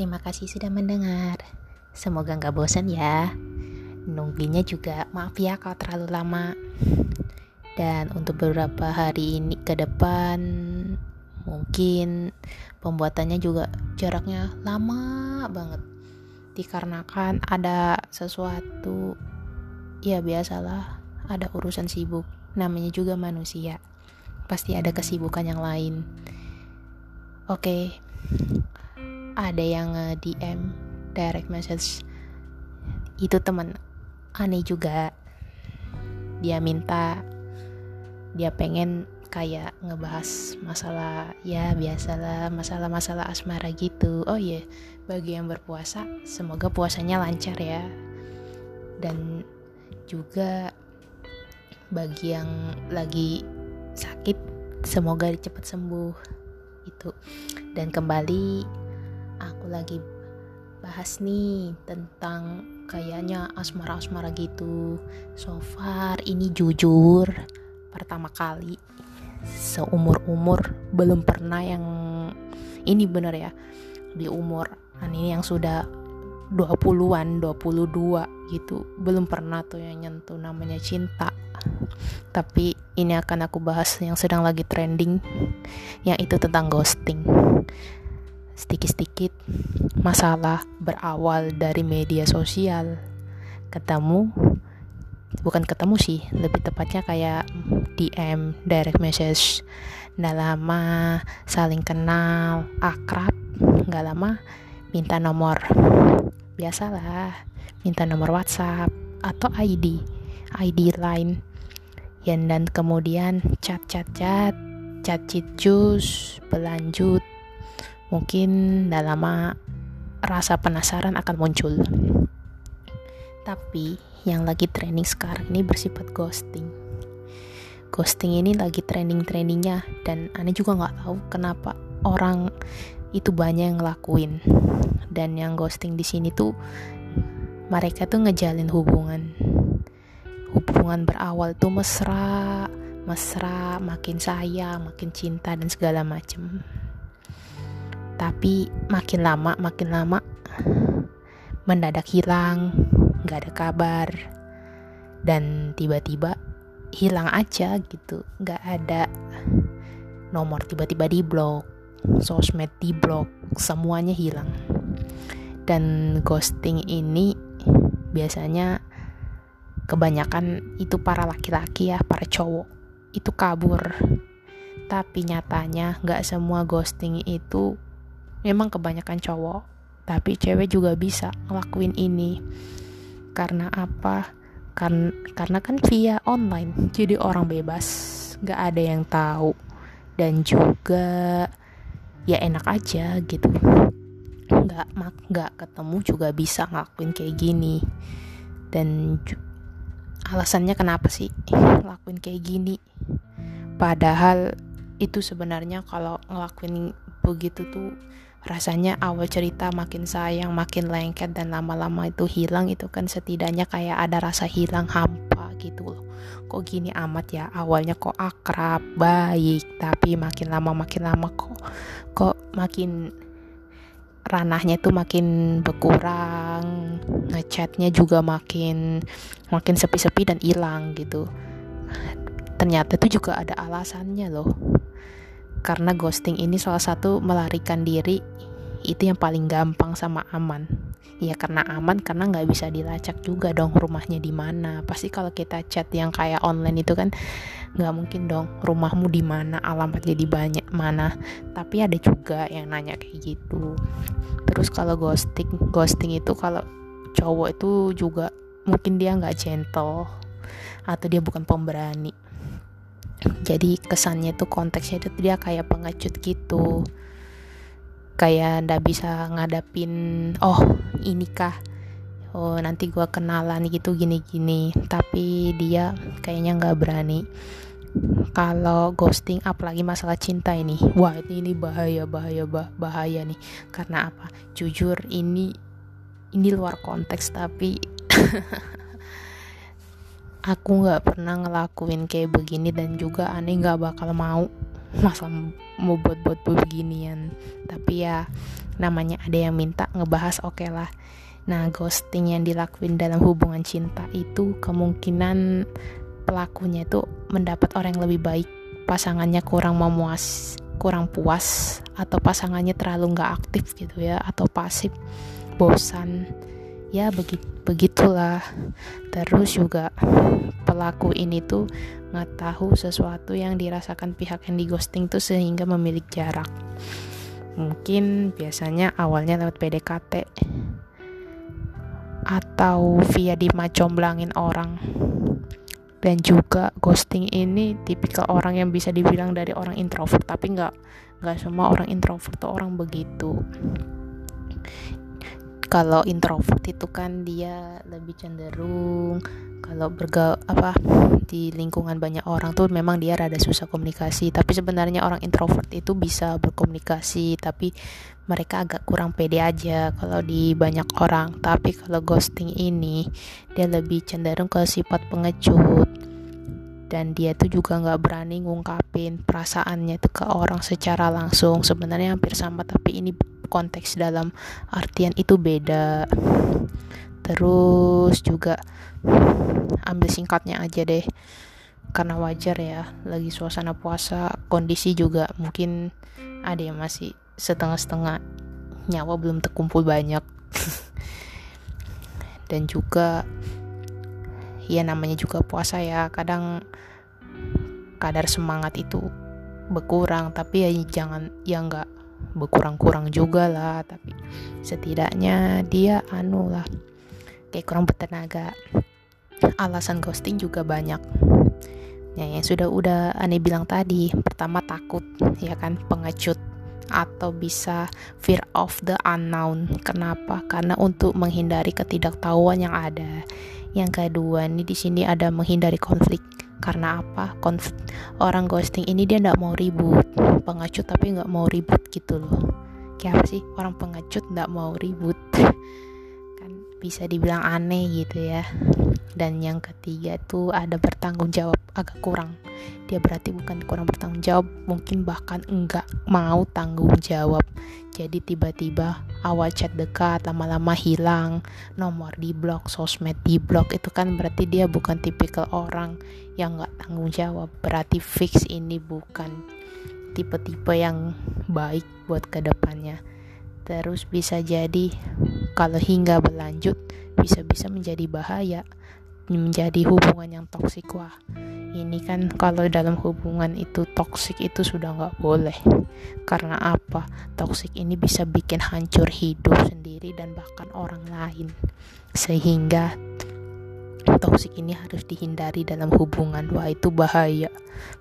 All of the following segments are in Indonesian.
Terima kasih sudah mendengar. Semoga nggak bosan ya. Nungguinnya juga maaf ya kalau terlalu lama. Dan untuk beberapa hari ini ke depan mungkin pembuatannya juga jaraknya lama banget. Dikarenakan ada sesuatu ya biasalah ada urusan sibuk. Namanya juga manusia. Pasti ada kesibukan yang lain. Oke. Okay ada yang DM direct message. Itu teman aneh juga. Dia minta dia pengen kayak ngebahas masalah ya biasalah masalah-masalah asmara gitu. Oh iya yeah. bagi yang berpuasa semoga puasanya lancar ya. Dan juga bagi yang lagi sakit semoga cepat sembuh itu dan kembali aku lagi bahas nih tentang kayaknya asmara-asmara gitu so far ini jujur pertama kali seumur-umur belum pernah yang ini bener ya di umur ini yang sudah 20-an, 22 gitu. Belum pernah tuh yang nyentuh namanya cinta. Tapi ini akan aku bahas yang sedang lagi trending yang itu tentang ghosting sedikit-sedikit masalah berawal dari media sosial ketemu bukan ketemu sih lebih tepatnya kayak DM direct message nggak lama saling kenal akrab nggak lama minta nomor biasalah minta nomor WhatsApp atau ID ID line dan kemudian chat chat chat chat chat jus berlanjut mungkin tidak lama rasa penasaran akan muncul. Tapi yang lagi trending sekarang ini bersifat ghosting. Ghosting ini lagi trending-trendingnya dan aneh juga nggak tahu kenapa orang itu banyak yang ngelakuin. Dan yang ghosting di sini tuh mereka tuh ngejalin hubungan. Hubungan berawal tuh mesra, mesra, makin sayang, makin cinta dan segala macem tapi makin lama makin lama mendadak hilang nggak ada kabar dan tiba-tiba hilang aja gitu. Nggak ada nomor tiba-tiba di blok sosmed di blok semuanya hilang. Dan ghosting ini biasanya kebanyakan itu para laki-laki ya para cowok. Itu kabur. Tapi nyatanya nggak semua ghosting itu memang kebanyakan cowok tapi cewek juga bisa ngelakuin ini. Karena apa? Kan karena kan via online. Jadi orang bebas. Nggak ada yang tahu. Dan juga ya enak aja gitu. Nggak mak nggak ketemu juga bisa ngelakuin kayak gini. Dan alasannya kenapa sih ngelakuin kayak gini? Padahal itu sebenarnya kalau ngelakuin begitu tuh rasanya awal cerita makin sayang makin lengket dan lama-lama itu hilang itu kan setidaknya kayak ada rasa hilang hampa gitu loh. Kok gini amat ya awalnya kok akrab baik tapi makin lama makin lama kok kok makin ranahnya itu makin berkurang ngechatnya juga makin makin sepi-sepi dan hilang gitu. Ternyata itu juga ada alasannya loh karena ghosting ini salah satu melarikan diri itu yang paling gampang sama aman. Ya karena aman karena nggak bisa dilacak juga dong rumahnya di mana. Pasti kalau kita chat yang kayak online itu kan nggak mungkin dong rumahmu di mana alamatnya di banyak mana. Tapi ada juga yang nanya kayak gitu. Terus kalau ghosting ghosting itu kalau cowok itu juga mungkin dia nggak gentle atau dia bukan pemberani jadi kesannya tuh konteksnya itu dia kayak pengecut gitu. Kayak ndak bisa ngadapin oh ini kah oh nanti gue kenalan gitu gini-gini. Tapi dia kayaknya nggak berani. Kalau ghosting apalagi masalah cinta ini. Wah ini bahaya bahaya bah, bahaya nih. Karena apa? Jujur ini ini luar konteks tapi aku nggak pernah ngelakuin kayak begini dan juga aneh nggak bakal mau masa mau buat-buat beginian. Tapi ya namanya ada yang minta ngebahas oke okay lah. Nah ghosting yang dilakuin dalam hubungan cinta itu kemungkinan pelakunya itu mendapat orang yang lebih baik. Pasangannya kurang memuas kurang puas atau pasangannya terlalu nggak aktif gitu ya atau pasif bosan ya begitu begitulah. Terus juga pelaku ini tuh nggak tahu sesuatu yang dirasakan pihak yang dighosting tuh sehingga memilih jarak. Mungkin biasanya awalnya lewat PDKT atau via dimacomblangin orang. Dan juga ghosting ini tipikal orang yang bisa dibilang dari orang introvert tapi nggak nggak semua orang introvert tuh orang begitu kalau introvert itu kan dia lebih cenderung kalau bergaul apa di lingkungan banyak orang tuh memang dia rada susah komunikasi. Tapi sebenarnya orang introvert itu bisa berkomunikasi tapi mereka agak kurang pede aja kalau di banyak orang. Tapi kalau ghosting ini dia lebih cenderung ke sifat pengecut dan dia tuh juga nggak berani ngungkapin perasaannya itu ke orang secara langsung. Sebenarnya hampir sama tapi ini konteks dalam artian itu beda. Terus juga ambil singkatnya aja deh. Karena wajar ya lagi suasana puasa kondisi juga mungkin ada yang masih setengah-setengah nyawa belum terkumpul banyak. Dan juga ya namanya juga puasa ya. Kadang kadar semangat itu berkurang tapi ya jangan ya nggak berkurang-kurang juga lah. Tapi setidaknya dia anu lah kayak kurang bertenaga. Alasan ghosting juga banyak. Ya yang sudah udah aneh bilang tadi pertama takut ya kan pengecut atau bisa fear of the unknown. Kenapa? Karena untuk menghindari ketidaktahuan yang ada. Yang kedua ini di sini ada menghindari konflik. Karena apa? Konflik orang ghosting ini dia nggak mau ribut. Pengecut tapi nggak mau ribut gitu loh. Kayak apa sih? Orang pengecut nggak mau ribut. Kan bisa dibilang aneh gitu ya dan yang ketiga tuh ada bertanggung jawab agak kurang. Dia berarti bukan kurang bertanggung jawab mungkin bahkan enggak mau tanggung jawab. Jadi tiba-tiba awal chat dekat lama-lama hilang nomor di blok sosmed di blok itu kan berarti dia bukan tipikal orang yang nggak tanggung jawab. Berarti fix ini bukan tipe-tipe yang baik buat ke depannya terus bisa jadi kalau hingga berlanjut bisa-bisa menjadi bahaya menjadi hubungan yang toksik wah. Ini kan kalau dalam hubungan itu toksik itu sudah nggak boleh. Karena apa? Toksik ini bisa bikin hancur hidup sendiri dan bahkan orang lain. Sehingga toksik ini harus dihindari dalam hubungan. Wah itu bahaya.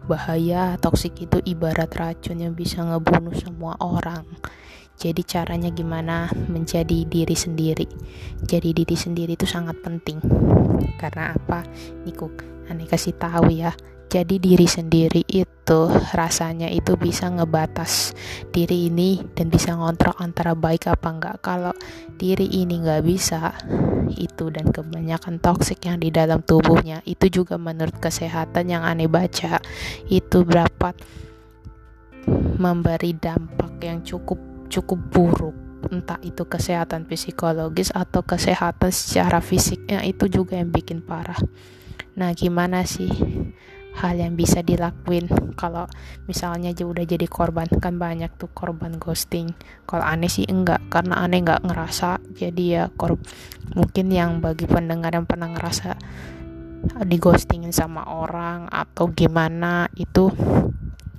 Bahaya toksik itu ibarat racun yang bisa ngebunuh semua orang jadi caranya gimana menjadi diri sendiri. Jadi diri sendiri itu sangat penting. Karena apa? Niku aneh kasih tahu ya. Jadi diri sendiri itu rasanya itu bisa ngebatas diri ini dan bisa ngontrol antara baik apa enggak. Kalau diri ini nggak bisa itu dan kebanyakan toksik yang di dalam tubuhnya itu juga menurut kesehatan yang aneh baca itu berapa memberi dampak yang cukup cukup buruk entah itu kesehatan psikologis atau kesehatan secara fisiknya itu juga yang bikin parah. Nah gimana sih hal yang bisa dilakuin kalau misalnya aja udah jadi korban? Kan banyak tuh korban ghosting. Kalau aneh sih enggak karena aneh enggak ngerasa jadi ya korb mungkin yang bagi pendengar yang pernah ngerasa di ghostingin sama orang atau gimana itu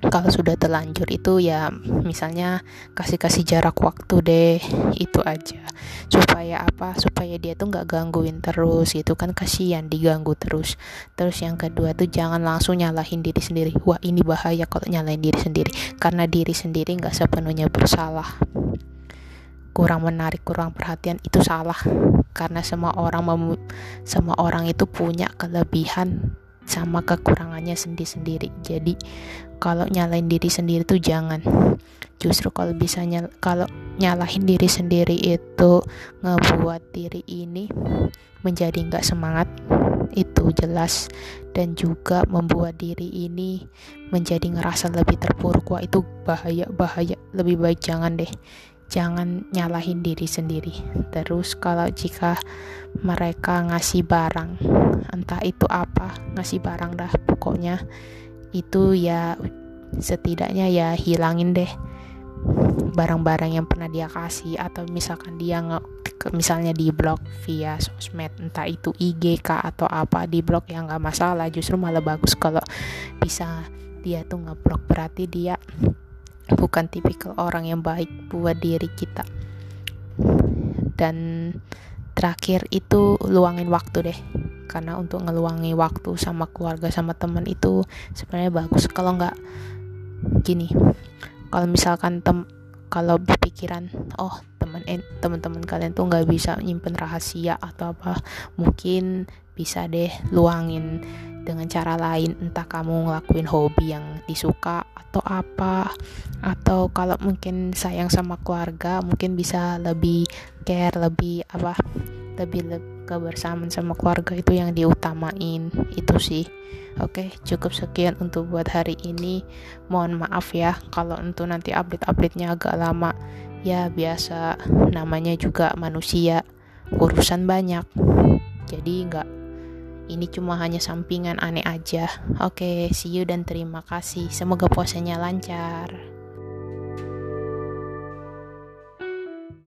kalau sudah terlanjur itu ya misalnya kasih-kasih jarak waktu deh itu aja. Supaya apa? Supaya dia tuh nggak gangguin terus gitu kan kasihan diganggu terus. Terus yang kedua tuh jangan langsung nyalahin diri sendiri. Wah ini bahaya kalau nyalahin diri sendiri. Karena diri sendiri nggak sepenuhnya bersalah. Kurang menarik kurang perhatian itu salah. Karena semua orang semua orang itu punya kelebihan sama kekurangannya sendiri-sendiri. Jadi kalau nyalain diri sendiri tuh jangan. Justru kalau bisa nyal kalau nyalahin diri sendiri itu ngebuat diri ini menjadi nggak semangat itu jelas. Dan juga membuat diri ini menjadi ngerasa lebih terpuruk. Wah itu bahaya bahaya lebih baik jangan deh jangan nyalahin diri sendiri. Terus kalau jika mereka ngasih barang entah itu apa ngasih barang dah pokoknya itu ya setidaknya ya hilangin deh barang-barang yang pernah dia kasih atau misalkan dia nge misalnya di blog via sosmed entah itu IG kah atau apa di blog yang nggak masalah justru malah bagus kalau bisa dia tuh ngeblok berarti dia bukan tipikal orang yang baik buat diri kita. Dan terakhir itu luangin waktu deh. Karena untuk ngeluangi waktu sama keluarga sama teman itu sebenarnya bagus. Kalau nggak gini. Kalau misalkan tem kalau berpikiran oh teman eh, teman-teman kalian tuh nggak bisa nyimpen rahasia atau apa. Mungkin bisa deh luangin dengan cara lain entah kamu ngelakuin hobi yang disuka atau apa. Atau kalau mungkin sayang sama keluarga mungkin bisa lebih care lebih apa lebih, lebih kebersamaan sama keluarga itu yang diutamain itu sih. Oke cukup sekian untuk buat hari ini. Mohon maaf ya kalau untuk nanti update-update-nya agak lama. Ya biasa namanya juga manusia urusan banyak. Jadi nggak ini cuma hanya sampingan aneh aja. Oke see you dan terima kasih. Semoga puasanya lancar